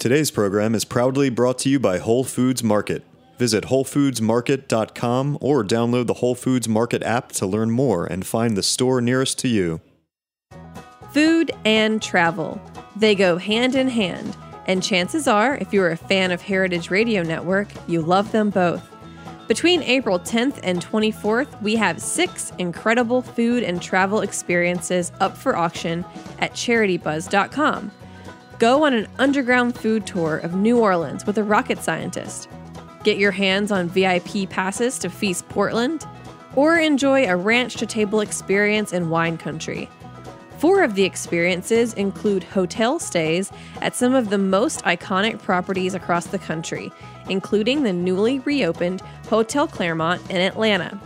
Today's program is proudly brought to you by Whole Foods Market. Visit WholeFoodsMarket.com or download the Whole Foods Market app to learn more and find the store nearest to you. Food and travel. They go hand in hand. And chances are, if you're a fan of Heritage Radio Network, you love them both. Between April 10th and 24th, we have six incredible food and travel experiences up for auction at charitybuzz.com. Go on an underground food tour of New Orleans with a rocket scientist. Get your hands on VIP passes to Feast Portland, or enjoy a ranch to table experience in wine country. Four of the experiences include hotel stays at some of the most iconic properties across the country, including the newly reopened Hotel Clermont in Atlanta.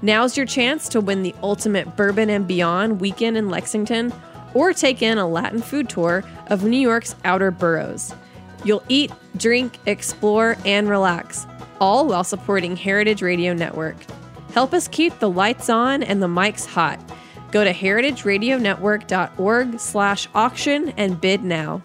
Now's your chance to win the ultimate Bourbon and Beyond weekend in Lexington or take in a Latin food tour of New York's outer boroughs. You'll eat, drink, explore, and relax, all while supporting Heritage Radio Network. Help us keep the lights on and the mics hot. Go to heritageradionetwork.org slash auction and bid now.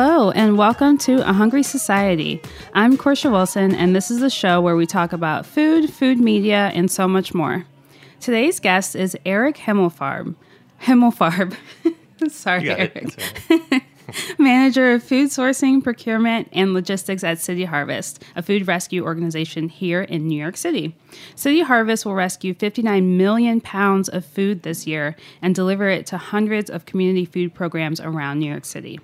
Hello, and welcome to A Hungry Society. I'm Portia Wilson, and this is the show where we talk about food, food media, and so much more. Today's guest is Eric Himmelfarb. Himmelfarb. Sorry, Eric. Manager of Food Sourcing, Procurement, and Logistics at City Harvest, a food rescue organization here in New York City. City Harvest will rescue 59 million pounds of food this year and deliver it to hundreds of community food programs around New York City.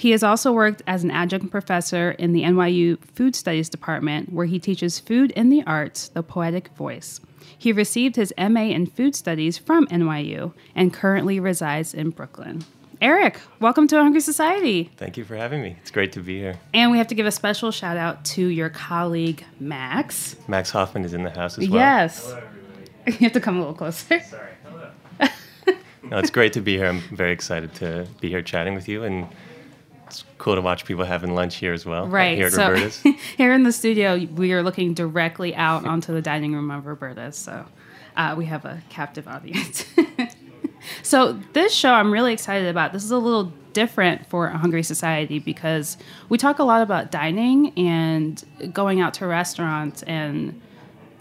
He has also worked as an adjunct professor in the NYU Food Studies Department, where he teaches food in the arts, the poetic voice. He received his MA in Food Studies from NYU and currently resides in Brooklyn. Eric, welcome to Hungry Society. Thank you for having me. It's great to be here. And we have to give a special shout out to your colleague, Max. Max Hoffman is in the house as well. Yes. Hello, you have to come a little closer. Sorry. Hello. no, it's great to be here. I'm very excited to be here chatting with you and it's cool to watch people having lunch here as well. Right. Here at so Roberta's. here in the studio, we are looking directly out onto the dining room of Roberta's. So uh, we have a captive audience. so this show I'm really excited about. This is a little different for a hungry society because we talk a lot about dining and going out to restaurants and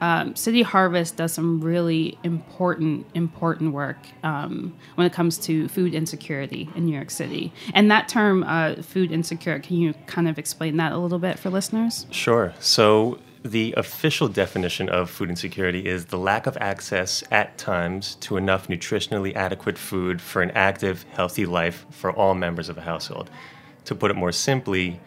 um, City Harvest does some really important, important work um, when it comes to food insecurity in New York City. And that term, uh, food insecure, can you kind of explain that a little bit for listeners? Sure. So, the official definition of food insecurity is the lack of access at times to enough nutritionally adequate food for an active, healthy life for all members of a household. To put it more simply,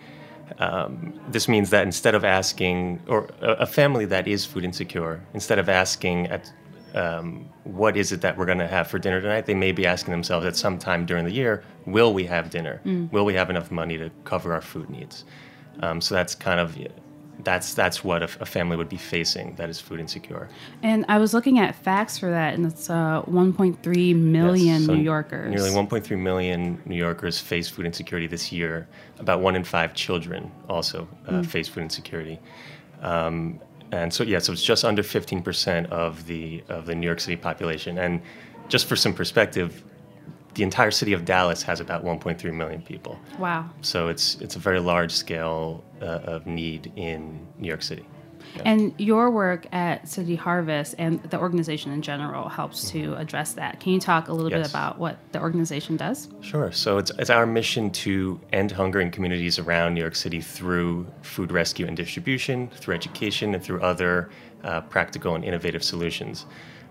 um, this means that instead of asking, or a, family that is food insecure, instead of asking at um, what is it that we're going to have for dinner tonight, they may be asking themselves at some time during the year, will we have dinner? Mm. Will we have enough money to cover our food needs? Um, so that's kind of that's that's what a, a, family would be facing that is food insecure. And I was looking at facts for that, and it's uh, 1.3 million yes, so New Yorkers. Nearly 1.3 million New Yorkers face food insecurity this year. About one in five children also uh, mm. face food insecurity. Um, and so yeah, so it's just under 15% of the of the New York City population. And just for some perspective, the entire city of Dallas has about 1.3 million people. Wow. So it's it's a very large scale uh, of need in New York City. Yeah. And your work at City Harvest and the organization in general helps mm-hmm. to address that. Can you talk a little yes. bit about what the organization does? Sure. So it's, it's our mission to end hunger in communities around New York City through food rescue and distribution, through education, and through other uh, practical and innovative solutions.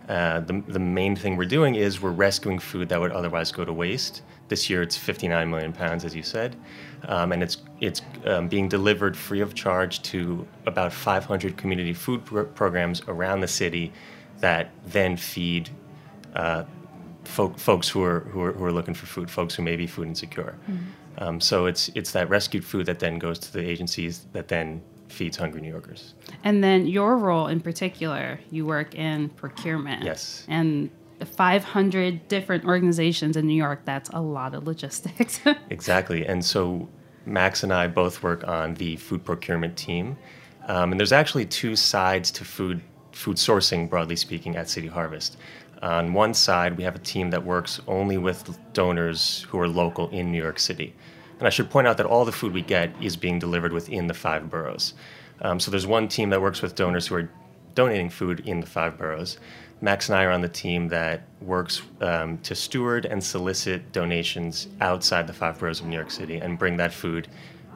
Uh, the, the main thing we're doing is we're rescuing food that would otherwise go to waste. This year it's 59 million pounds, as you said, um, and it's it's um, being delivered free of charge to about 500 community food pro- programs around the city that then feed uh, folk, folks who are, who are, who are looking for food, folks who may be food insecure. Mm-hmm. Um, so it's it's that rescued food that then goes to the agencies that then feeds hungry New Yorkers. And then your role in particular, you work in procurement. Yes. And 500 different organizations in New York, that's a lot of logistics. exactly. And so Max and I both work on the food procurement team, um, and there's actually two sides to food food sourcing, broadly speaking, at City Harvest. On one side, we have a team that works only with donors who are local in New York City. And I should point out that all the food we get is being delivered within the five boroughs. Um, so there's one team that works with donors who are donating food in the five boroughs. Max and I are on the team that works um, to steward and solicit donations outside the five boroughs of New York City and bring that food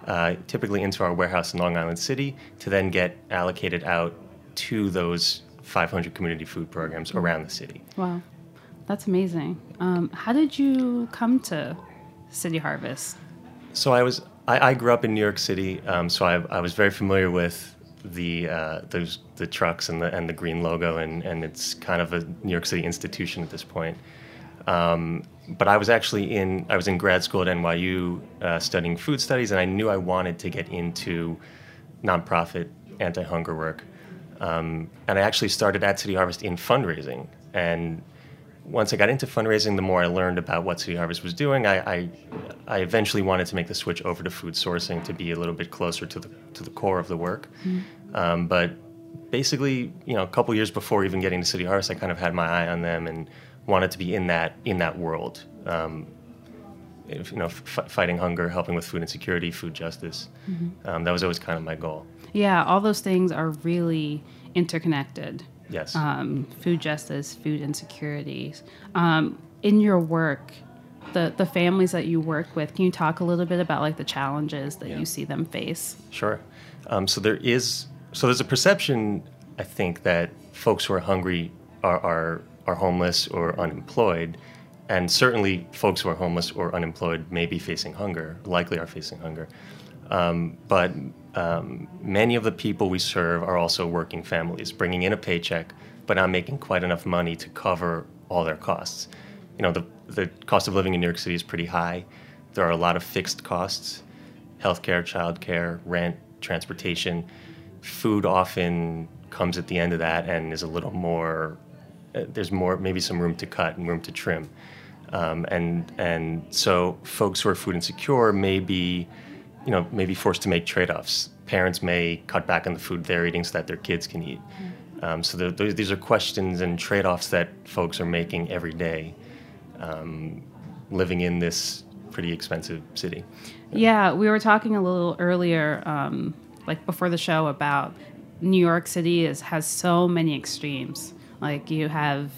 uh, typically into our warehouse in Long Island City to then get allocated out to those 500 community food programs around the city. Wow, that's amazing. Um, how did you come to City Harvest? So I was I, I grew up in New York City, um, so I, I, was very familiar with the uh, those the trucks and the and the green logo, and and it's kind of a New York City institution at this point. Um, but I was actually in I was in grad school at NYU uh, studying food studies, and I knew I wanted to get into nonprofit anti-hunger work. Um, and I actually started at City Harvest in fundraising. And once I got into fundraising, the more I learned about what City Harvest was doing, I, I, I eventually wanted to make the switch over to food sourcing to be a little bit closer to the, to the core of the work. Mm-hmm. Um, but basically, you know, a couple years before even getting to City Harvest, I kind of had my eye on them and wanted to be in that in that world. Um, if, you know, f- fighting hunger, helping with food insecurity, food justice. Mm-hmm. Um, that was always kind of my goal. Yeah, all those things are really interconnected. Yes. Um, food justice, food insecurities. Um, in your work, the the families that you work with, can you talk a little bit about like the challenges that yeah. you see them face? Sure. Um, so there is so there's a perception, I think, that folks who are hungry are are, are homeless or unemployed. And certainly, folks who are homeless or unemployed may be facing hunger, likely are facing hunger. Um, but um, many of the people we serve are also working families, bringing in a paycheck, but not making quite enough money to cover all their costs. You know, the, the cost of living in New York City is pretty high. There are a lot of fixed costs healthcare, childcare, rent, transportation. Food often comes at the end of that and is a little more, uh, there's more, maybe some room to cut and room to trim. Um, and, and so folks who are food insecure may be you know, maybe forced to make trade-offs. Parents may cut back on the food they're eating so that their kids can eat. Mm-hmm. Um, so the, those, these are questions and trade-offs that folks are making every day, um, living in this pretty expensive city. Yeah, we were talking a little earlier, um, like before the show, about New York City is has so many extremes. Like you have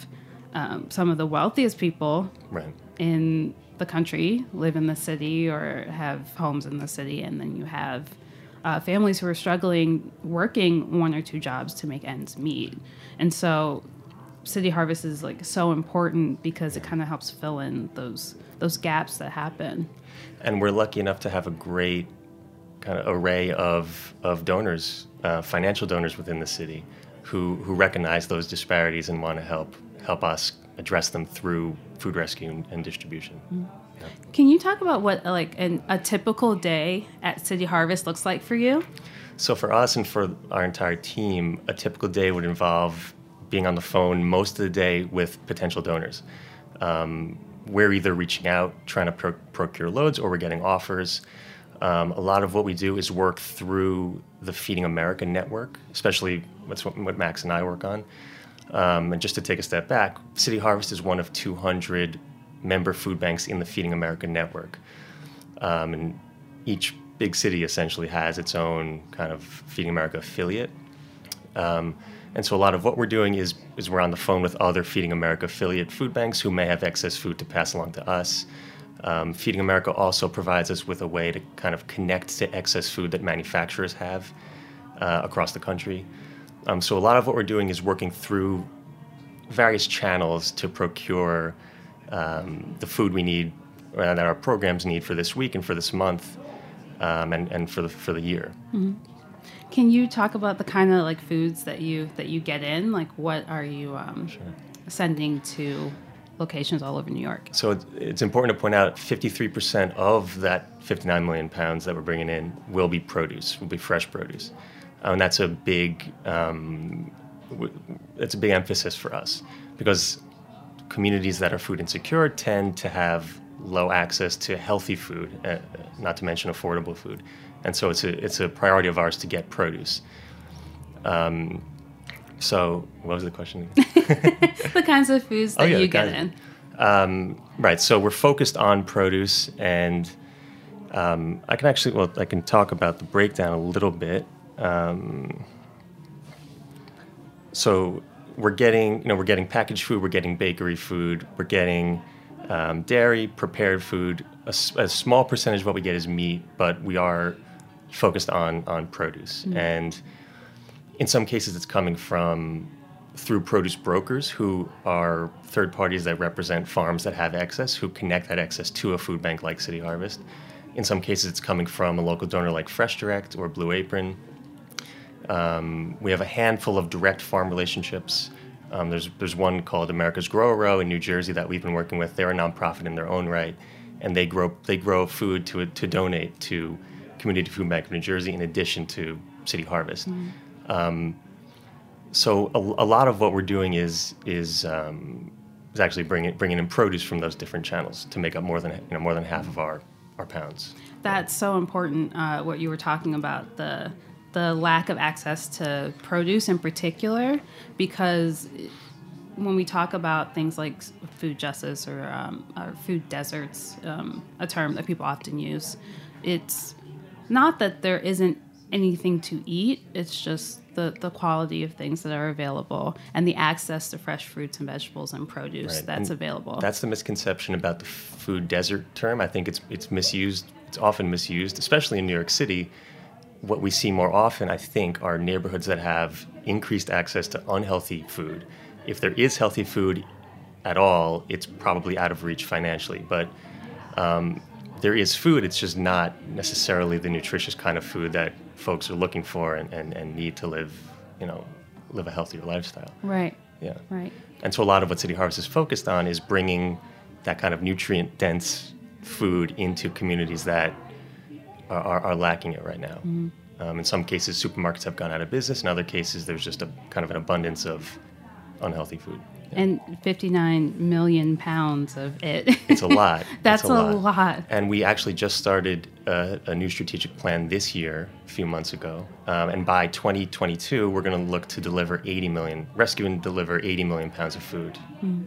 um, some of the wealthiest people right. in the country, live in the city, or have homes in the city, and then you have uh, families who are struggling working one or two jobs to make ends meet. And so, City Harvest is like so important because it kind of helps fill in those those gaps that happen. And we're lucky enough to have a great kind of array of of donors, uh, financial donors within the city, who who recognize those disparities and want to help help us address them through food rescue and, and distribution. Mm. Yeah. Can you talk about what like an, a typical day at City Harvest looks like for you? So for us and for our entire team, a typical day would involve being on the phone most of the day with potential donors. Um, we're either reaching out, trying to pro- procure loads, or we're getting offers. Um, a lot of what we do is work through the Feeding America network, especially what's what Max and I work on. Um, and just to take a step back, City Harvest is one of 200 member food banks in the Feeding America network. Um, and each big city essentially has its own kind of Feeding America affiliate. Um, and so a lot of what we're doing is, is we're on the phone with other Feeding America affiliate food banks who may have excess food to pass along to us. Um, Feeding America also provides us with a way to kind of connect to excess food that manufacturers have uh, across the country. Um, so a lot of what we're doing is working through various channels to procure um, the food we need uh, that our programs need for this week and for this month um, and, and for the for the year. Mm-hmm. Can you talk about the kind of like foods that you that you get in? Like what are you um, sure. sending to locations all over New York? So it's, it's important to point out 53% of that 59 million pounds that we're bringing in will be produce, will be fresh produce. Uh, and that's a big um, it's a big emphasis for us because communities that are food insecure tend to have low access to healthy food, uh, not to mention affordable food. And so it's a, it's a priority of ours to get produce. Um, so, what was the question? the kinds of foods that Oh, yeah, you get in. Um, right. So we're focused on produce, and um, I can actually, well, I can talk about the breakdown a little bit. Um, so we're getting, you know, we're getting packaged food, we're getting bakery food, we're getting um, dairy, prepared food. A small percentage of what we get is meat, but we are focused on on produce, and in some cases, it's coming from through produce brokers who are third parties that represent farms that have excess, who connect that excess to a food bank like City Harvest. In some cases, it's coming from a local donor like Fresh Direct or Blue Apron. Um, we have a handful of direct farm relationships. Um, there's there's one called America's Grow Row in New Jersey that we've been working with. They're a nonprofit in their own right, and they grow they grow food to to donate to Community Food Bank of New Jersey in addition to City Harvest. Um, so a, a lot of what we're doing is is um, is actually bringing bringing in produce from those different channels to make up more than you know more than half of our our pounds. That's so important. Uh, what you were talking about the the lack of access to produce in particular, because when we talk about things like food justice or, um, or food deserts, um, a term that people often use, it's not that there isn't anything to eat. It's just the, the quality of things that are available and the access to fresh fruits and vegetables and produce Right. that's And available. That's the misconception about the food desert term. I think it's it's misused. It's often misused, especially in New York City. What we see more often, I think, are neighborhoods that have increased access to unhealthy food. If there is healthy food at all, it's probably out of reach financially. But um, there is food. It's just not necessarily the nutritious kind of food that folks are looking for and, and, and need to live, you know, live a healthier lifestyle. right, Yeah. right. And so a lot of what City Harvest is focused on is bringing that kind of nutrient dense food into communities that are, are, lacking it right now. Um, in some cases, supermarkets have gone out of business. In other cases, there's just a kind of an abundance of unhealthy food. And 59 million pounds of it. It's a lot. That's It's a lot. And we actually just started a, a new strategic plan this year, a few months ago. Um, and by 2022, we're going to look to deliver 80 million, rescue and deliver 80 million pounds of food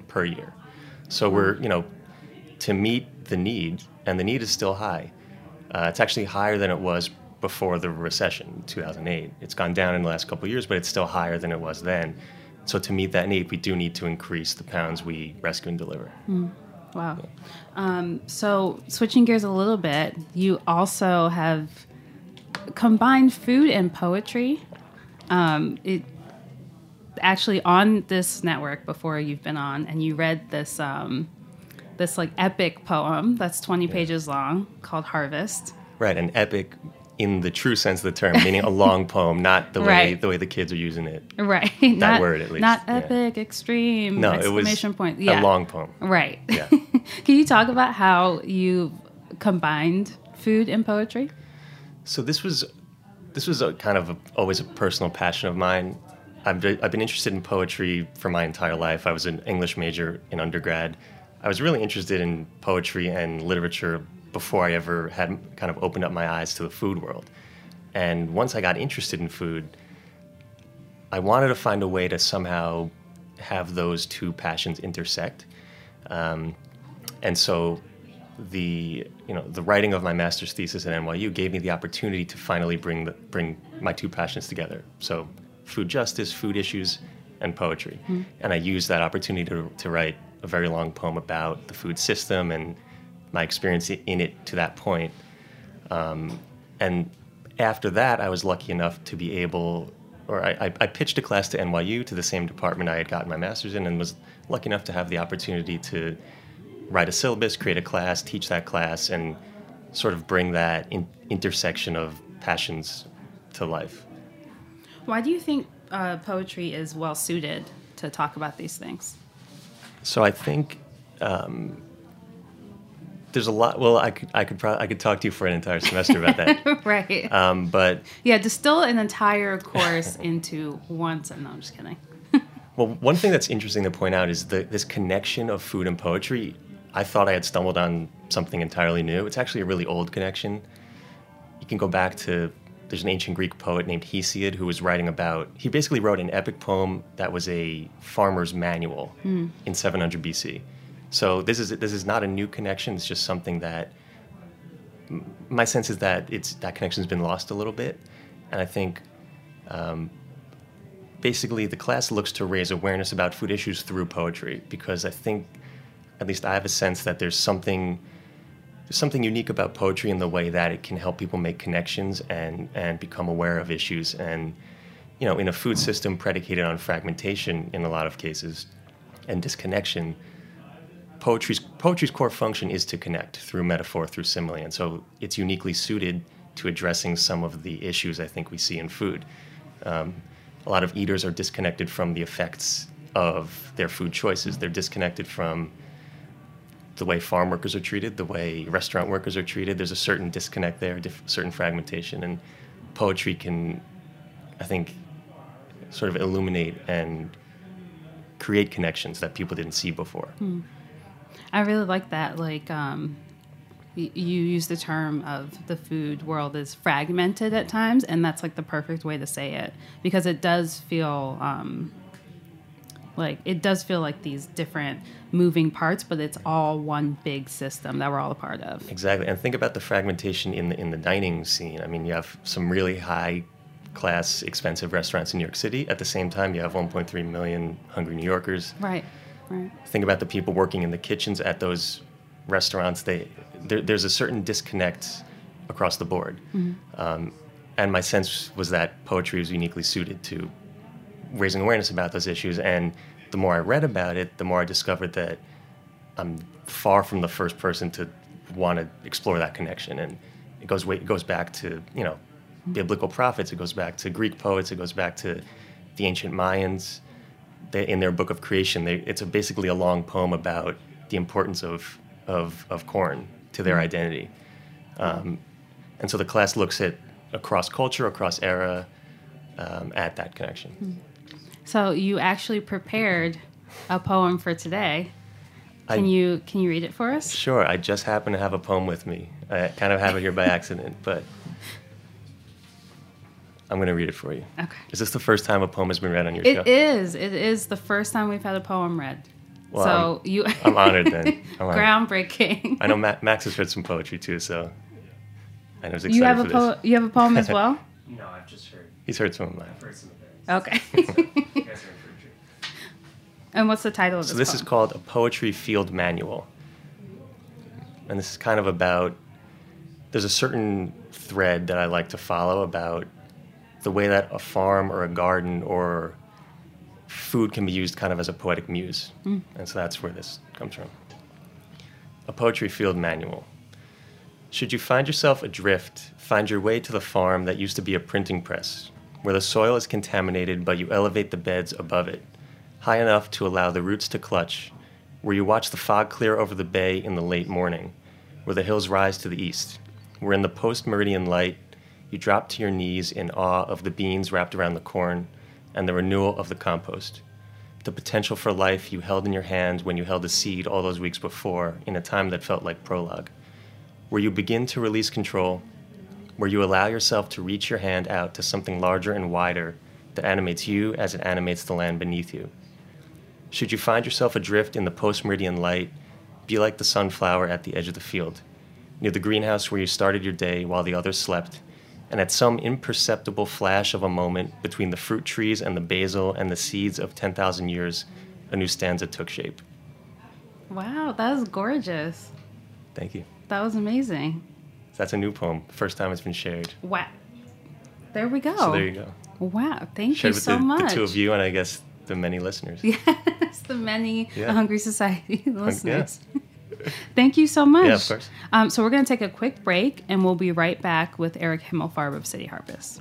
per year. So we're, you know, to meet the need, and the need is still high. Uh, it's actually higher than it was before the recession, 2008. It's gone down in the last couple of years, but it's still higher than it was then. So to meet that need, we do need to increase the pounds we rescue and deliver. Wow. Um, so, switching gears a little bit, you also have combined food and poetry. Um, it actually on this network before you've been on, and you read this um, this like epic poem that's twenty pages long called Harvest. Right, an epic in the true sense of the term, meaning a long poem, not the way Right. the way the kids are using it. Right. not, word, at least, Not yeah. epic, extreme. No, it was exclamation point. a long poem. Right. Yeah. Can you talk about how you combined food and poetry? So this was this was a kind of a, always a personal passion of mine. I've I've been interested in poetry for my entire life. I was an English major in undergrad. I was really interested in poetry and literature before I ever had kind of opened up my eyes to the food world. And once I got interested in food, I wanted to find a way to somehow have those two passions intersect. Um, and so the you know the writing of my master's thesis at NYU gave me the opportunity to finally bring the, bring my two passions together. So food justice, food issues, and poetry. And I used that opportunity to, to write a very long poem about the food system and my experience in it to that point. Um, and after that, I was lucky enough to be able, or I, I- pitched a class to NYU to the same department I had gotten my master's in, and was lucky enough to have the opportunity to write a syllabus, create a class, teach that class, and sort of bring that in, intersection of passions to life. Why do you think uh, poetry is well suited to talk about these things? So I think um, there's a lot. Well, I could I could probably I could talk to you for an entire semester about that. right. Um, but yeah, distill an entire course into one sentence. No, I'm just kidding. Well, one thing that's interesting to point out is the, this connection of food and poetry I thought I had stumbled on something entirely new. It's actually a really old connection. You can go back to there's an ancient Greek poet named Hesiod who was writing about. He basically wrote an epic poem that was a farmer's manual in 700 BC. So this is this is not a new connection. It's just something that my sense is that it's that connection's been lost a little bit, and I think um, basically the class looks to raise awareness about food issues through poetry because I think at least I have a sense that there's something there's something unique about poetry in the way that it can help people make connections and and become aware of issues. And you know in a food system predicated on fragmentation in a lot of cases and disconnection poetry's poetry's core function is to connect through metaphor through simile. And so it's uniquely suited to addressing some of the issues I think we see in food. Um, a lot of eaters are disconnected from the effects of their food choices. They're disconnected from the way farm workers are treated, the way restaurant workers are treated. There's a certain disconnect there, diff- certain fragmentation, and poetry can, I think, sort of illuminate and create connections that people didn't see before. I really like that. Like, um, y- you use the term of the food world is fragmented at times, and that's like the perfect way to say it because it does feel um, like it does feel like these different moving parts, but it's all one big system that we're all a part of. Exactly, and think about the fragmentation in the in the dining scene. I mean, you have some really high class, expensive restaurants in New York City. At the same time, you have 1.3 million hungry New Yorkers. Right. Right. think about the people working in the kitchens at those restaurants. They there, there's a certain disconnect across the board, um, and my sense was that poetry was uniquely suited to raising awareness about those issues. And the more I read about it, the more I discovered that I'm far from the first person to want to explore that connection. And it goes way, it goes back to you know biblical prophets. It goes back to Greek poets. It goes back to the ancient Mayans they, in their book of creation, they, it's a, basically a long poem about the importance of, of, of corn to their identity. Um, and so the class looks at across culture, across era, um, at that connection. So you actually prepared a poem for today. I- Can you can you read it for us? Sure, I just happen to have a poem with me. I kind of have it here by accident, but I'm going to read it for you. Okay. Is this the first time a poem has been read on your show? It is. It is the first time we've had a poem read. Well, so I'm- you. I'm honored then. I'm honored. Groundbreaking. I know Ma- Max has read some poetry too, so I know he's excited You have a for this. you have a poem as well. No, I've just heard. He's heard some of mine. I've heard some of it. Okay. You guys are in for a treat. and what's the title of this? So this is called a poetry field manual, and this is kind of about. There's a certain thread that I like to follow about the way that a farm or a garden or food can be used kind of as a poetic muse, hmm. and so that's where this comes from. A poetry field manual. Should you find yourself adrift, find your way to the farm that used to be a printing press, where the soil is contaminated but you elevate the beds above it, high enough to allow the roots to clutch, where you watch the fog clear over the bay in the late morning, where the hills rise to the east, where in the post meridian light you drop to your knees in awe of the beans wrapped around the corn and the renewal of the compost. The potential for life you held in your hand when you held a seed all those weeks before in a time that felt like prologue. Where you begin to release control, where you allow yourself to reach your hand out to something larger and wider that animates you as it animates the land beneath you. Should you find yourself adrift in the post meridian light, be like the sunflower at the edge of the field, near the greenhouse where you started your day while the others slept, and at some imperceptible flash of a moment between the fruit trees and the basil and the seeds of 10,000 years, a new stanza took shape. Wow, that was gorgeous. Thank you. That was amazing. That's a new poem. First time it's been shared. Wow. There we go. So there you go. Wow, thank Shared you so the, much. the two of you and I guess the many listeners. Yes, the many Yeah. Hungry Society listeners. Thank you so much. Yeah, of course. Um, so we're going to take a quick break, and we'll be right back with Eric Himmelfarb of City Harvest.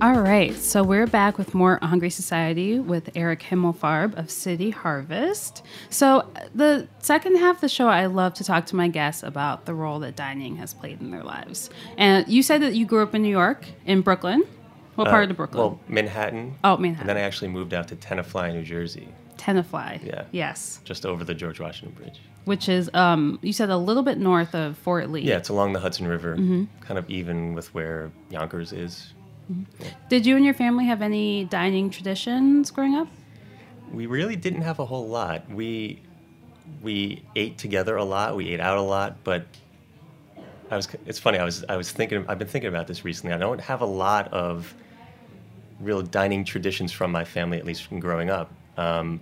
All right, so we're back with more Hungry Society with Eric Himmelfarb of City Harvest. So, the second half of the show, I love to talk to my guests about the role that dining has played in their lives. And you said that you grew up in New York, in Brooklyn. What part Uh, of Brooklyn? Well, Manhattan. oh, Manhattan. And then I actually moved out to Tenafly, New Jersey, Tenafly. Yeah. Yes. just over the George Washington Bridge. Which is, um, you said a little bit north of Fort Lee. Yeah, it's along the Hudson River, Mm-hmm. kind of even with where Yonkers is. Did you and your family have any dining traditions growing up? We really didn't have a whole lot. We we ate together a lot. We ate out a lot, but I was. It's funny. I was. I was thinking. I've been thinking about this recently. I don't have a lot of real dining traditions from my family, at least from growing up. Um,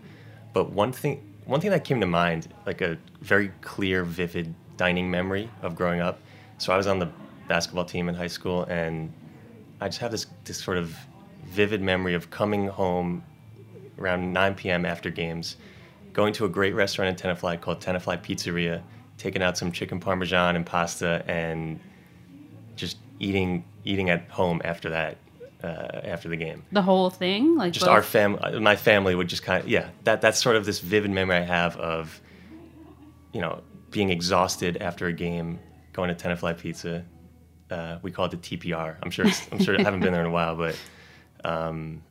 but one thing. One thing that came to mind, like a very clear, vivid dining memory of growing up. So I was on the basketball team in high school, and I just have this this sort of vivid memory of coming home around 9 p.m. after games, going to a great restaurant in Tenafly called Tenafly Pizzeria, taking out some chicken parmesan and pasta, and just eating eating at home after that, uh, after the game. The whole thing? Like Just both? our family, my family would just kind of yeah. That that's sort of this vivid memory I have of, you know, being exhausted after a game, going to Tenafly Pizza. Uh, we call it the TPR. I'm sure. It's, I'm sure I haven't been there in a while, but. Um,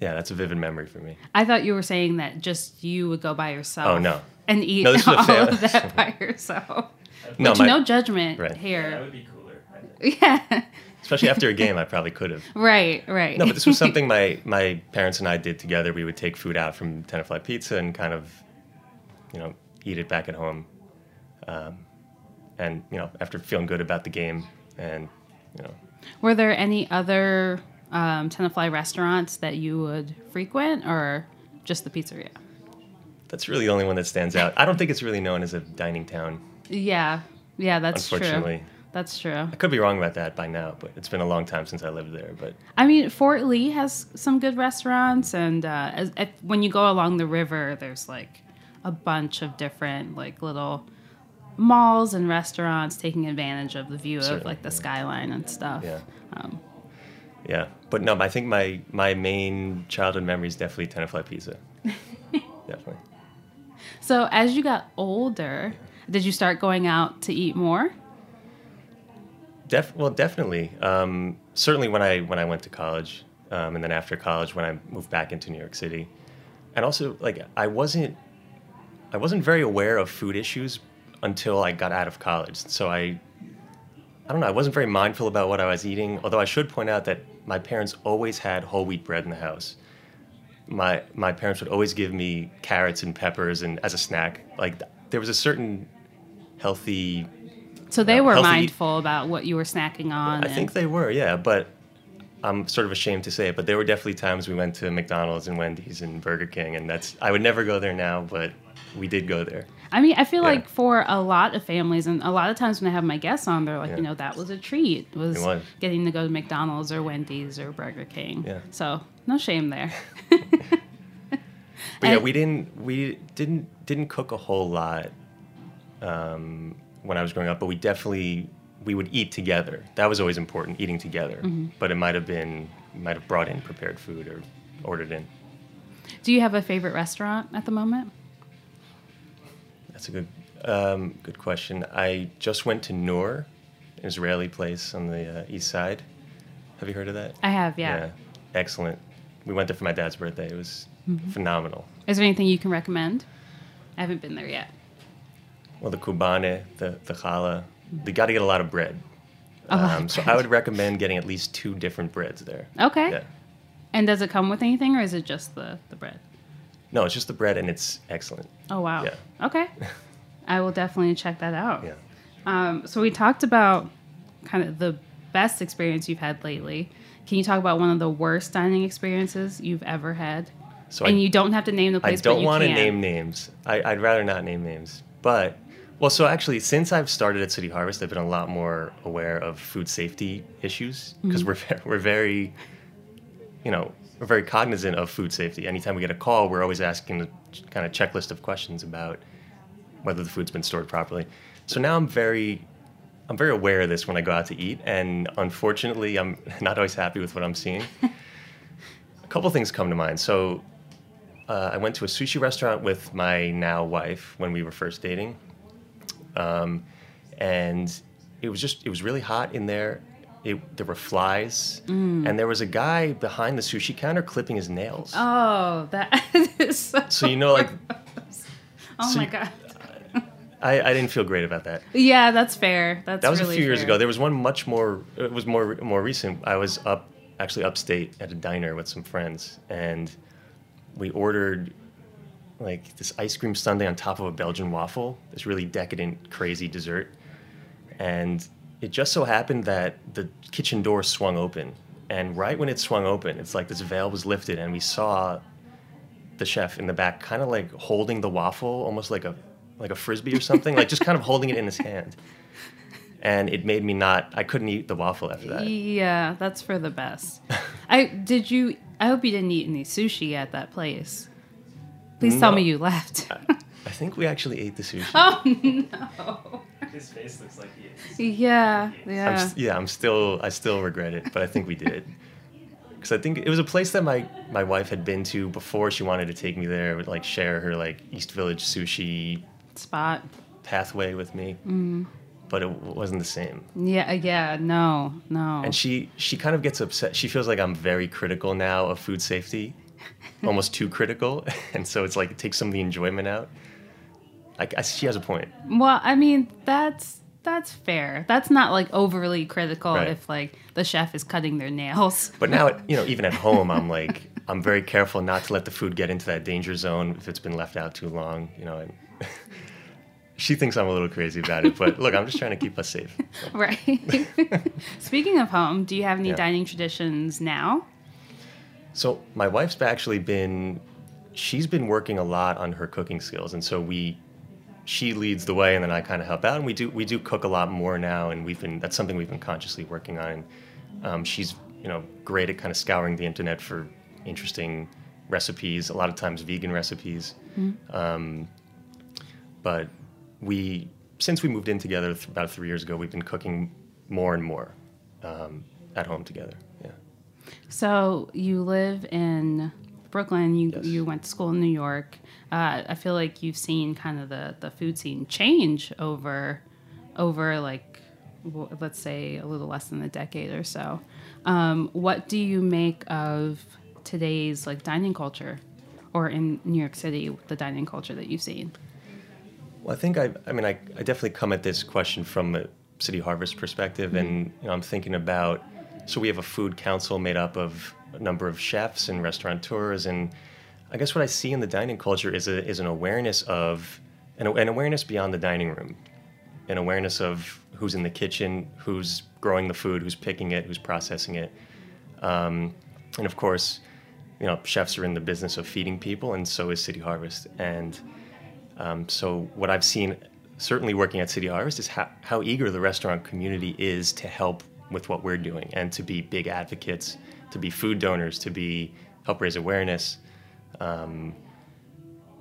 yeah, that's a vivid memory for me. I thought you were saying that just you would go by yourself. Oh, no. And eat No, this is a all of that by yourself. No, But my, no judgment Right. here That would be cooler. I think. Yeah. especially after a game, I probably could have. right, right. No, but this was something my my parents and I did together. We would take food out from Tenafly Pizza and kind of, you know, eat it back at home. Um, and you know, after feeling good about the game, and you know, Were there any other um, Tenafly restaurants that you would frequent or just the pizzeria? that's really the only one that stands out. I don't think it's really known as a dining town. Yeah. Yeah, that's true. Unfortunately. That's true. I could be wrong about that by now, but it's been a long time since I lived there. But I mean, Fort Lee has some good restaurants, and uh, as, when you go along the river, there's like a bunch of different like little malls and restaurants taking advantage of the view of like the skyline and stuff. Yeah. Um, yeah, but no, I think my my main childhood memory is definitely Tenafly Pizza. definitely. so as you got older, did you start going out to eat more? Def- well, definitely. Um, certainly when I when I went to college, um, and then after college when I moved back into New York City, and also like I wasn't I wasn't very aware of food issues until I got out of college. So I I don't know. I wasn't very mindful about what I was eating. Although I should point out that my parents always had whole wheat bread in the house. My my parents would always give me carrots and peppers and as a snack. Like there was a certain healthy So they Yeah, were healthy- mindful about what you were snacking on. I and- think they were, yeah. But I'm sort of ashamed to say it, but there were definitely times we went to McDonald's and Wendy's and Burger King, and that's I would never go there now, but we did go there. I mean, I feel Yeah. like for a lot of families, and a lot of times when I have my guests on, they're like, Yeah. you know, that was a treat. Was, It was. getting to go to McDonald's or Wendy's or Burger King. Yeah. So no shame there. But yeah, we didn't we didn't didn't cook a whole lot um, when I was growing up, but we definitely we would eat together. That was always important, eating together. Mm-hmm. But it might have been might have brought in prepared food or ordered in. Do you have a favorite restaurant at the moment? That's a good um, good question. I just went to Nur, an Israeli place on the uh, east side. Have you heard of that? I have, yeah. yeah. Excellent. We went there for my dad's birthday. It was Mm-hmm. phenomenal. Is there anything you can recommend? I haven't been there yet. Well, the kubaneh, the the challah, they got to get a lot of bread. Of Um, so bread. I would recommend getting at least two different breads there. Okay. Yeah. And does it come with anything, or is it just the the bread? No, it's just the bread, and it's excellent. Oh wow. Yeah. Okay. I will definitely check that out. Yeah. Um, so we talked about kind of the best experience you've had lately. Can you talk about one of the worst dining experiences you've ever had? So and I, you don't have to name the place. but don't want to name names. I, I'd rather not name names. But well, so actually, since I've started at City Harvest, I've been a lot more aware of food safety issues because we're we're very, you know, we're very cognizant of food safety. Anytime we get a call, we're always asking a kind of checklist of questions about whether the food's been stored properly. So now I'm very I'm very aware of this when I go out to eat, and unfortunately, I'm not always happy with what I'm seeing. a couple things come to mind. So uh, I went to a sushi restaurant with my now wife when we were first dating, um, and it was just it was really hot in there. It, there were flies, mm. and there was a guy behind the sushi counter clipping his nails. Oh, that is so. So you know, like oh so my you- god. I, I didn't feel great about that. Yeah, that's fair. That's That was really a few years ago. There was one much more. It was more more recent. I was up actually upstate at a diner with some friends, and we ordered like this ice cream sundae on top of a Belgian waffle. This really decadent, crazy dessert, and it just so happened that the kitchen door swung open, and right when it swung open, it's like this veil was lifted, and we saw the chef in the back, kind of like holding the waffle, almost like a like a frisbee or something, like just kind of holding it in his hand and it made me not i couldn't eat the waffle after that Yeah, that's for the best. I did you. I hope you didn't eat any sushi at that place. Please tell me you left. i think we actually ate the sushi oh no. His face looks like he is. Yeah, I'm yeah. s- yeah i'm still i still regret it but i think we did because i think it was a place that my my wife had been to before she wanted to take me there would like share her like east village sushi Spot. pathway with me mm-hmm. but it wasn't the same Yeah, uh, yeah. No, no. and she she kind of gets upset she feels like i'm very critical now of food safety almost too critical and so it's like it takes some of the enjoyment out I, I, she has a point well, I mean, that's that's fair. That's not like overly critical Right. if like the chef is cutting their nails. But now, it- you know, even at home, I'm like, I'm very careful not to let the food get into that danger zone if it's been left out too long. You know, and she thinks I'm a little crazy about it. But look, I'm just trying to keep us safe. Right. Speaking of home, do you have any Yeah. dining traditions now? So my wife's actually been, she's been working a lot on her cooking skills, and so we, she leads the way, and then I kind of help out, and we do we do cook a lot more now, and we've been that's something we've been consciously working on. Um, she's you know great at kind of scouring the internet for interesting recipes, a lot of times vegan recipes. Um, but we since we moved in together th- about three years ago, we've been cooking more and more um, at home together. Yeah. So you live in Brooklyn. You Yes. you went to school in New York. Uh, I feel like you've seen kind of the the food scene change over over like let's say a little less than a decade or so. Um, what do you make of today's like dining culture, or in New York City, the dining culture that you've seen? Well, I think I, I mean, I, I definitely come at this question from a City Harvest perspective, and you know, I'm thinking about. So we have a food council made up of a number of chefs and restaurateurs, and I guess what I see in the dining culture is a, is an awareness of an, an awareness beyond the dining room, an awareness of who's in the kitchen, who's growing the food, who's picking it, who's processing it, um, and of course, you know, chefs are in the business of feeding people, and so is City Harvest, and um, so what I've seen, certainly working at City Harvest, is how, how eager the restaurant community is to help with what we're doing and to be big advocates, to be food donors, to be help raise awareness. Um,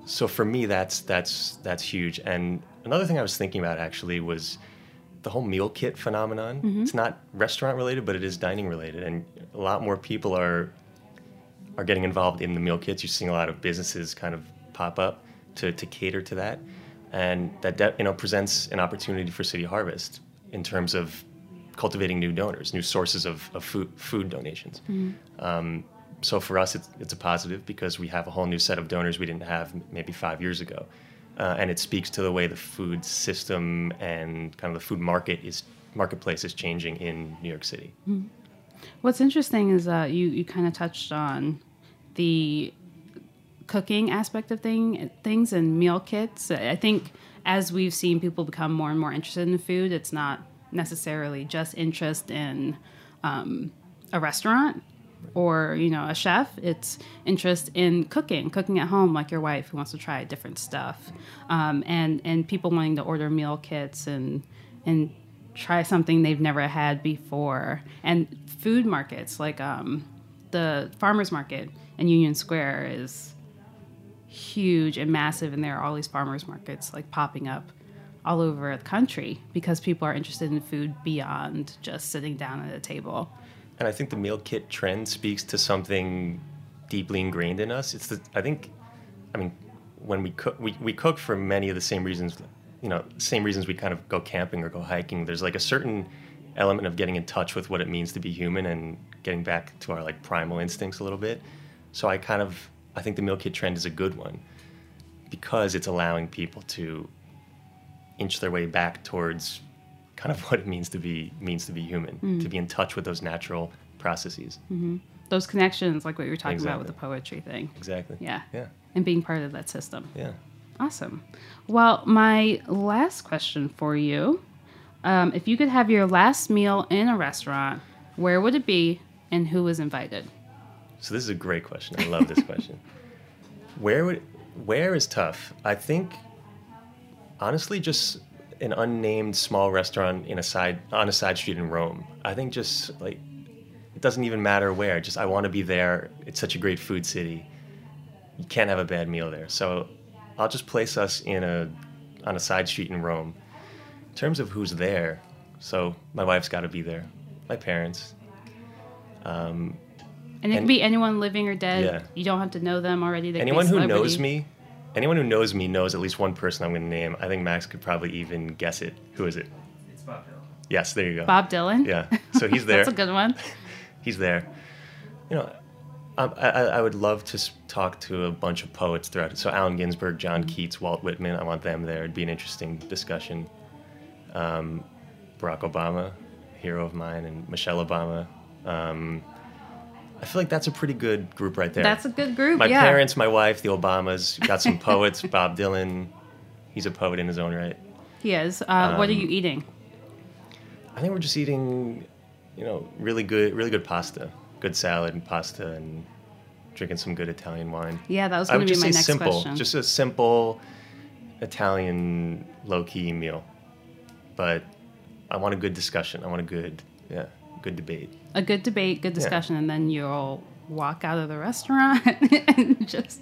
so for me, that's that's that's huge. And another thing I was thinking about actually was the whole meal kit phenomenon. It's not restaurant related, but it is dining related, and a lot more people are are getting involved in the meal kits. You're seeing a lot of businesses kind of pop up to, to cater to that, and that de- you know presents an opportunity for City Harvest in terms of cultivating new donors, new sources of, of food food donations. Um, so for us, it's, it's a positive because we have a whole new set of donors we didn't have maybe five years ago, uh, and it speaks to the way the food system and kind of the food market is marketplace is changing in New York City. What's interesting is that you, you kind of touched on the cooking aspect of thing things and meal kits. I think as we've seen people become more and more interested in food, it's not necessarily just interest in um, a restaurant or you know a chef it's interest in cooking cooking at home like your wife who wants to try different stuff. Um, and and people wanting to order meal kits and and try something they've never had before. And food markets like um, the farmers market in union square is huge and massive and there are all these farmers markets like popping up all over the country because people are interested in food beyond just sitting down at a table And I think the meal kit trend speaks to something deeply ingrained in us. It's the I think, I mean, when we cook, we, we cook for many of the same reasons, you know, same reasons we kind of go camping or go hiking. There's like a certain element of getting in touch with what it means to be human and getting back to our like primal instincts a little bit. So I kind of I think the meal kit trend is a good one because it's allowing people to inch their way back towards kind of what it means to be means to be human, to be in touch with those natural processes. those connections like what you were talking about with the poetry thing Exactly. yeah Yeah. and being part of that system Yeah. Awesome. Well, my last question for you um, if you could have your last meal in a restaurant, where would it be and who was invited? So this is a great question. I love this question. Where would where is tough? I think honestly just an unnamed small restaurant in a side on a side street in Rome. I think just like it doesn't even matter where. Just I want to be there. It's such a great food city. You can't have a bad meal there. So I'll just place us in a on a side street in Rome. In terms of who's there, so my wife's got to be there. My parents, um, And it And- can be anyone living or dead. Yeah. You don't have to know them already. They anyone who knows me anyone who knows me knows at least one person i'm going to name i think max could probably even guess it who is it It's Bob Dylan. yes there you go Bob Dylan. yeah so he's there That's a good one. he's there you know um, I, I I would love to talk to a bunch of poets throughout it. So Allen Ginsberg, John Mm-hmm. Keats, Walt Whitman. I want them there. It'd be an interesting discussion. Um, Barack Obama, hero of mine, and Michelle Obama. Um, I feel like that's a pretty good group right there. That's a good group. my yeah. parents, my wife, the Obamas. Got some poets. Bob Dylan. He's a poet in his own right. He is. Uh, what are Um, you eating? I think we're just eating, you know, really good, really good pasta, good salad and pasta, and drinking some good Italian wine. Yeah, that was I going would to be just my say next simple, question. just a simple Italian low-key meal. But I want a good discussion. I want a good, yeah, good debate. a good debate, good discussion, and then you'll walk out of the restaurant and just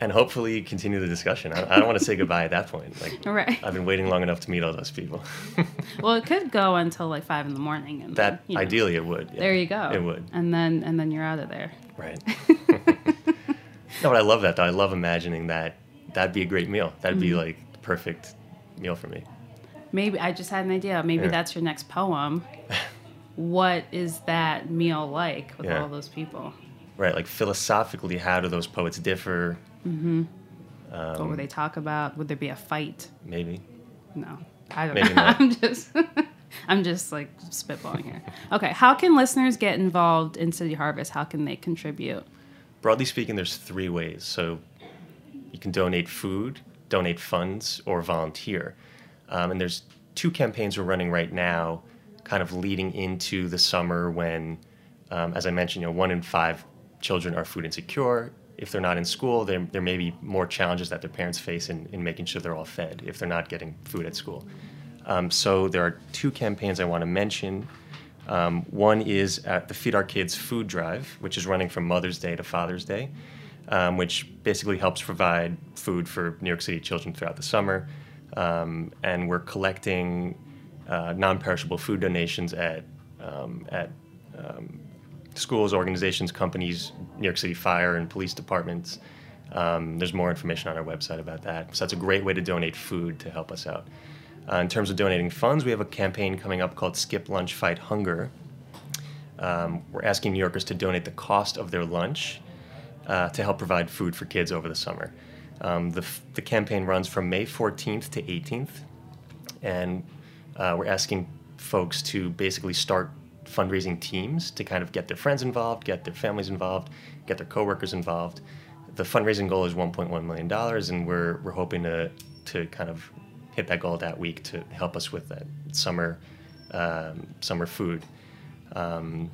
And hopefully continue the discussion. I, I don't want to say goodbye at that point. Like, Right. I've been waiting long enough to meet all those people. well, it could go until like five in the morning, and that then, you know, ideally it would. yeah. There you go. It would. and then and then you're out of there. Right. no, but I love that though. I love imagining that that'd be a great meal. That'd Mm-hmm. be like the perfect meal for me. Maybe I just had an idea. Maybe Yeah. that's your next poem. What is that meal like with Yeah. all those people? Right. Like philosophically, how do those poets differ? what would they talk about? Would there be a fight? Maybe. No, I don't Maybe know. not. I'm just, I'm just like spitballing here. Okay, how can listeners get involved in City Harvest? How can they contribute? Broadly speaking, there's three ways. So you can donate food, donate funds, or volunteer. Um, and there's two campaigns we're running right now, kind of leading into the summer when, um, as I mentioned, you know, one in five children are food insecure. If they're not in school, there, there may be more challenges that their parents face in, in making sure they're all fed if they're not getting food at school. Um, so there are two campaigns I want to mention. Um, one is at the Feed Our Kids food drive, which is running from Mother's Day to Father's Day, um, which basically helps provide food for New York City children throughout the summer. Um, and we're collecting uh, non-perishable food donations at um, at um, schools, organizations, companies, New York City Fire and police departments. Um, there's more information on our website about that. So that's a great way to donate food to help us out. Uh, in terms of donating funds, we have a campaign coming up called Skip Lunch, Fight Hunger. Um, we're asking New Yorkers to donate the cost of their lunch uh, to help provide food for kids over the summer. Um, the, the campaign runs from May 14th to 18th, and uh, we're asking folks to basically start fundraising teams to kind of get their friends involved, get their families involved, get their coworkers involved. the fundraising goal is 1.1 million dollars, and we're we're hoping to to kind of hit that goal that week to help us with that summer um, summer food. Um,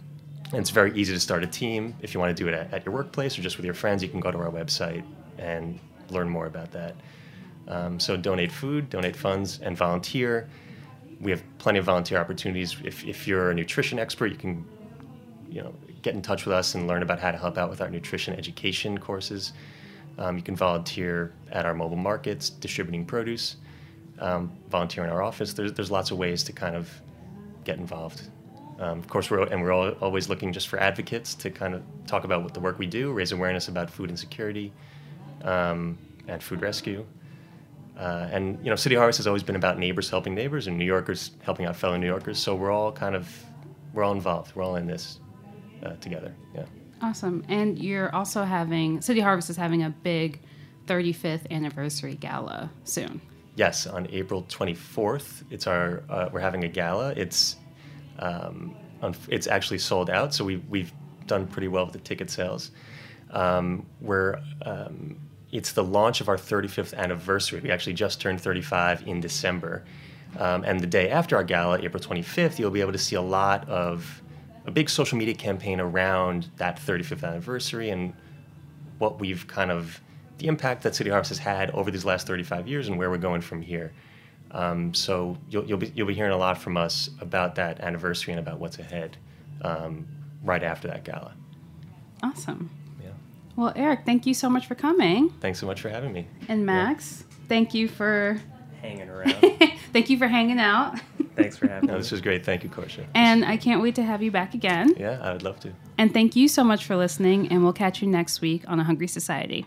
and it's very easy to start a team. If you want to do it at, at, your workplace or just with your friends, you can go to our website and learn more about that. Um, so donate food, donate funds, and volunteer. We have plenty of volunteer opportunities. If, if you're a nutrition expert, you can you know get in touch with us and learn about how to help out with our nutrition education courses. Um, you can volunteer at our mobile markets, distributing produce. Um, volunteer in our office. There's there's lots of ways to kind of get involved. Um, of course, we're and we're all, always looking just for advocates to kind of talk about what the work we do, raise awareness about food insecurity um, and food rescue. Uh, and you know, City Harvest has always been about neighbors helping neighbors and New Yorkers helping out fellow New Yorkers. So we're all kind of we're all involved. We're all in this uh, together. Yeah. Awesome. And you're also having City Harvest is having a big 35th anniversary gala soon. Yes, on April 24th, it's our uh, we're having a gala. It's um, it's actually sold out, so we we've done pretty well with the ticket sales. Um, we're um, it's the launch of our 35th anniversary. We actually just turned 35 in December, um, and the day after our gala, April 25th, you'll be able to see a lot of a big social media campaign around that 35th anniversary and what we've kind of the impact that City Harvest has had over these last 35 years and where we're going from here. Um, so you'll, you'll, be, you'll be hearing a lot from us about that anniversary and about what's ahead um, right after that gala. Awesome. Yeah. Well, Eric, thank you so much for coming. Thanks so much for having me. And Max, yeah. thank you for hanging around. thank you for hanging out. Thanks for having no, me. This was great. Thank you, Korsha. And I can't wait to have you back again. Yeah, I would love to. And thank you so much for listening, and we'll catch you next week on A Hungry Society.